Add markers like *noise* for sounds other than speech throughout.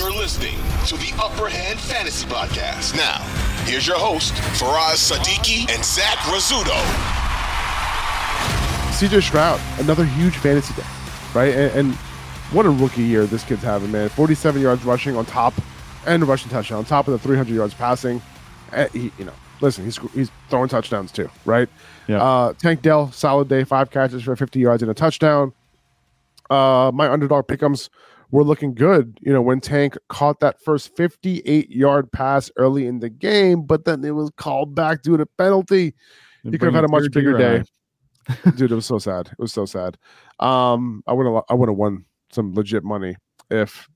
You're listening to the Upper Hand Fantasy Podcast. Now, here's your host, Faraz Siddiqi and Zach Rizzuto. CJ Stroud, another huge fantasy day, right? And, and, what a rookie year this kid's having, man. 47 yards rushing on top and a rushing touchdown on top of the 300 yards passing. Uh, he, you know, listen, he's he's throwing touchdowns too, right? Yeah. Uh, Tank Dell, solid day, five catches for 50 yards and a touchdown. Uh, my underdog pickums were looking good, you know, when Tank caught that first 58 yard pass early in the game, but then it was called back due to a penalty. he could have had a much bigger day. *laughs* Dude, it was so sad. It was so sad. Um, I would have I would have won some legit money if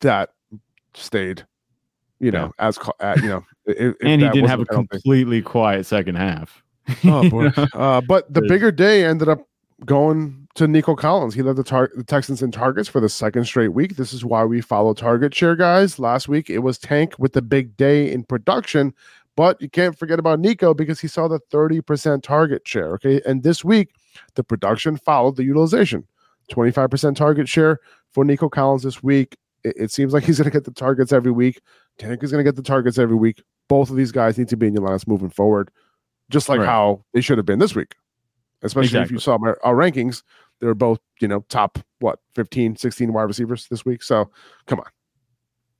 that stayed you know, yeah. as uh, you know, if, *laughs* and he didn't have a completely quiet second half. oh boy! *laughs* uh, but the bigger day ended up going to Nico Collins. He led the, tar- the Texans in targets for the second straight week. This is why we follow target share, guys. Last week it was Tank with the big day in production, but you can't forget about Nico because he saw the 30% target share. Okay. And this week, the production followed the utilization. 25% target share for Nico Collins this week. It, it seems like *laughs* he's going to get the targets every week. Tank is going to get the targets every week. Both of these guys need to be in your lineups moving forward, just like right. how they should have been this week. Especially exactly. if you saw my, our rankings, They're both, you know, top, what, 15, 16 wide receivers this week. So come on.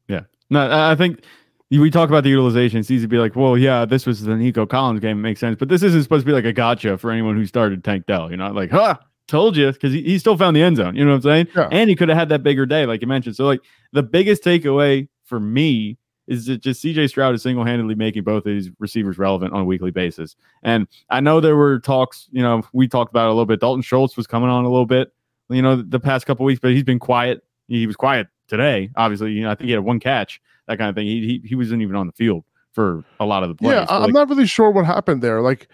Yeah. No, I think we talk about the utilization. It's easy to be like, well, yeah, this was the Nico Collins game. It makes sense. But this isn't supposed to be like a gotcha for anyone who started Tank Dell. You know, like, huh, told you, because he, he still found the end zone. You know what I'm saying? Yeah. And he could have had that bigger day, like you mentioned. So, like, the biggest takeaway for me is that just CJ Stroud is single handedly making both of these receivers relevant on a weekly basis. And I know there were talks, you know, we talked about it a little bit. Dalton Schultz was coming on a little bit, you know, the past couple weeks, but he's been quiet. He was quiet today, obviously. You know, I think he had one catch, that kind of thing. He, he, he wasn't even on the field for a lot of the plays. Yeah, I'm like, not really sure what happened there. Like,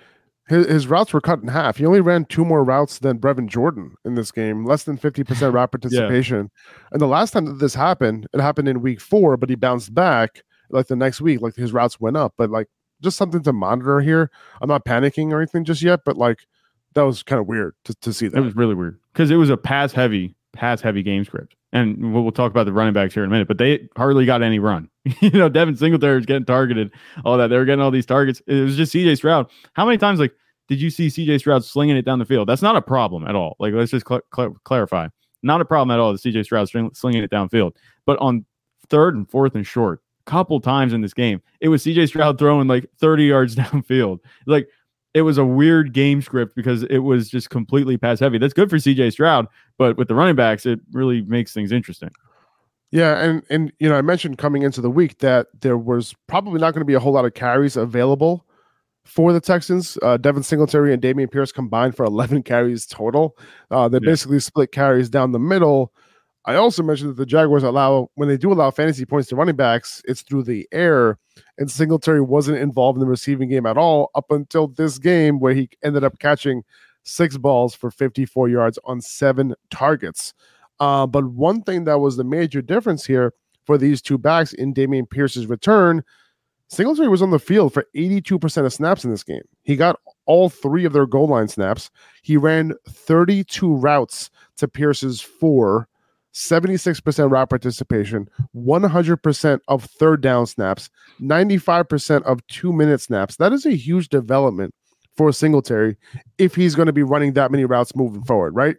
his, his routes were cut in half. He only ran two more routes than Brevin Jordan in this game, less than 50% *laughs* route participation. yeah. And the last time that this happened, it happened in week four, but he bounced back like the next week, like his routes went up. But like just something to monitor here. I'm not panicking or anything just yet, but like that was kind of weird to, to see that. It was really weird because it was a pass heavy, pass heavy game script. And we'll, we'll, talk about the running backs here in a minute, but they hardly got any run. *laughs* you know, Devin Singletary was getting targeted, all that. They were getting all these targets. It was just CJ Stroud. How many times, like, did you see CJ Stroud slinging it down the field? That's not a problem at all. Like, let's just cl- cl- clarify. Not a problem at all. The CJ Stroud slinging it downfield. But on third and fourth and short, couple times in this game. It was CJ Stroud throwing like 30 yards *laughs* downfield. Like it was a weird game script because it was just completely pass heavy. That's good for CJ Stroud, but with the running backs, it really makes things interesting. Yeah, and and you know, I mentioned coming into the week that there was probably not going to be a whole lot of carries available for the Texans. Uh, Devin Singletary and Dameon Pierce combined for *laughs* 11 carries total. Uh, they yeah. basically split carries down the middle. I also mentioned that the Jaguars allow when they do allow fantasy points to running backs, it's through the air. And Singletary wasn't involved in the receiving game at all up until this game, where he ended up catching six balls for 54 yards on seven targets. Uh, but one thing that was the major difference here for these two backs in Dameon Pierce's return, Singletary was on the field for 82% of snaps in this game. He got all three of their goal line snaps. He ran 32 routes to Pierce's four 76% route participation, 100% of third down snaps, 95% of two minute snaps. That is a huge development for Singletary if he's going to be running that many routes moving forward, right?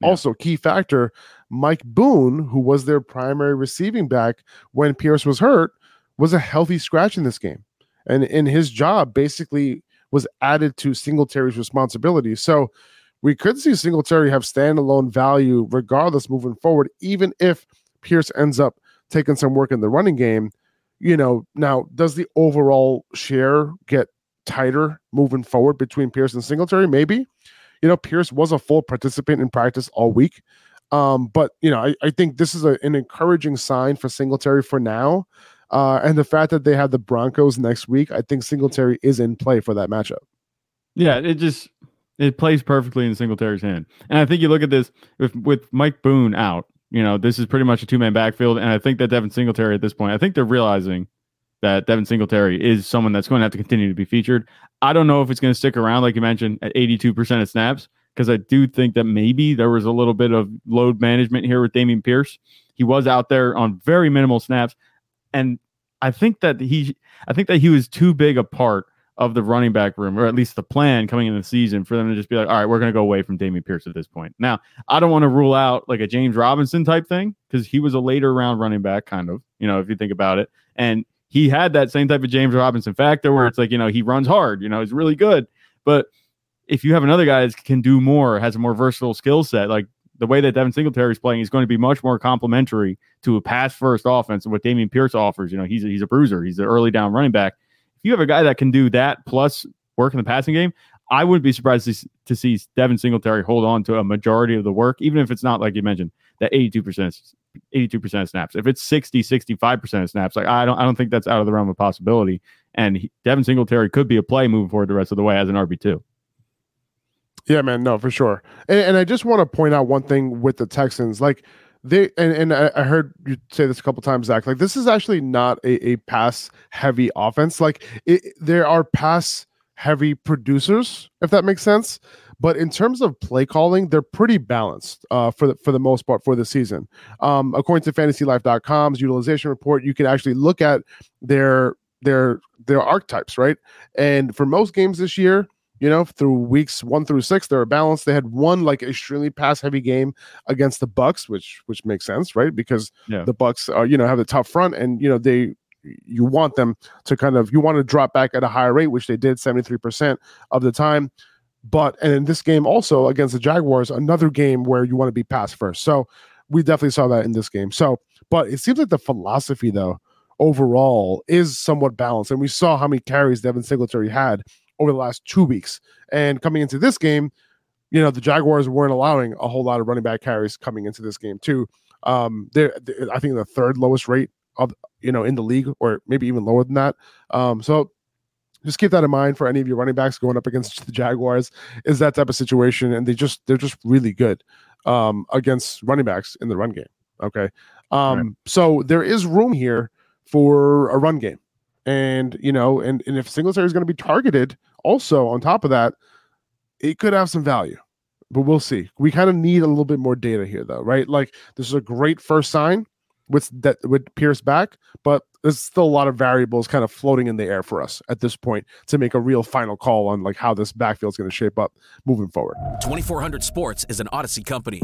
Yeah. Also, key factor Mike Boone, who was their primary receiving back when Pierce was hurt, was a healthy scratch in this game. And in his job basically was added to Singletary's responsibility. So, we could see Singletary have standalone value regardless moving forward, even if Pierce ends up taking some work in the running game. You know, now does the overall share get tighter moving forward between Pierce and Singletary? Maybe. You know, Pierce was a full participant in practice all week. Um, but you know, I, I think this is a, an encouraging sign for Singletary for now. Uh, and the fact that they have the Broncos next week, I think Singletary is in play for that matchup. Yeah, it just it plays perfectly in Singletary's hand. And I think you look at this with, with Mike Boone out, you know, this is pretty much a two man backfield. And I think that Devin Singletary at this point, I think they're realizing that Devin Singletary is someone that's going to have to continue to be featured. I don't know if it's going to stick around, like you mentioned, at 82% of snaps, because I do think that maybe there was a little bit of load management here with Dameon Pierce. He was out there on very minimal snaps, and I think that he, I think that he was too big a part of the running back room, or at least the plan coming into the season for them to just be like, all right, we're going to go away from Dameon Pierce at this point. Now, I don't want to rule out like a James Robinson type thing because he was a later round running back, kind of, you know, if you think about it. And he had that same type of James Robinson factor where it's like, you know, he runs hard, you know, he's really good. But if you have another guy that can do more, has a more versatile skill set, like the way that Devin Singletary is playing is going to be much more complementary to a pass first offense and what Dameon Pierce offers. You know, he's a, he's a bruiser, he's an early down running back if you have a guy that can do that plus work in the passing game, I wouldn't be surprised to, to see Devin Singletary hold on to a majority of the work, even if it's not like you mentioned that 82%, 82% of snaps. If it's 60, 65% of snaps, like I don't I don't think that's out of the realm of possibility. And he, Devin Singletary could be a play moving forward the rest of the way as an RB2. Yeah, man, no, for sure. And, and I just want to point out one thing with the Texans. Like they and, and I heard you say this a couple times, Zach. Like this is actually not a, a pass heavy offense. Like it, there are pass heavy producers, if that makes sense. But in terms of play calling, they're pretty balanced uh, for the for the most part for the season. Um, according to FantasyLife.com's utilization report, you can actually look at their their their archetypes, right? And for most games this year, you know, through weeks one through six, they were balanced. They had one like extremely pass heavy game against the Bucs, which which makes sense, right? Because yeah. the Bucs are you know have the tough front, and you know they you want them to kind of you want to drop back at a higher rate, which they did seventy three percent of the time. But and in this game also against the Jaguars, another game where you want to be pass first. So we definitely saw that in this game. So, but it seems like the philosophy though overall is somewhat balanced, and we saw how many carries Devin Singletary had over the last two weeks. And coming into this game, you know, the Jaguars weren't allowing a whole lot of running back carries coming into this game too. Um, they're, they're I think the third lowest rate of you know in the league, or maybe even lower than that. Um, so just keep that in mind for any of your running backs going up against the Jaguars. Is that type of situation, and they just they're just really good um, against running backs in the run game. Okay, um, right. so there is room here for a run game, and you know, and and if Singletary is going to be targeted also on top of that, it could have some value, but we'll see. We kind of need a little bit more data here, though, right? Like this is a great first sign with that with Pierce back, but there's still a lot of variables kind of floating in the air for us at this point to make a real final call on like how this backfield is going to shape up moving forward. 2400 Sports is an Audacy company.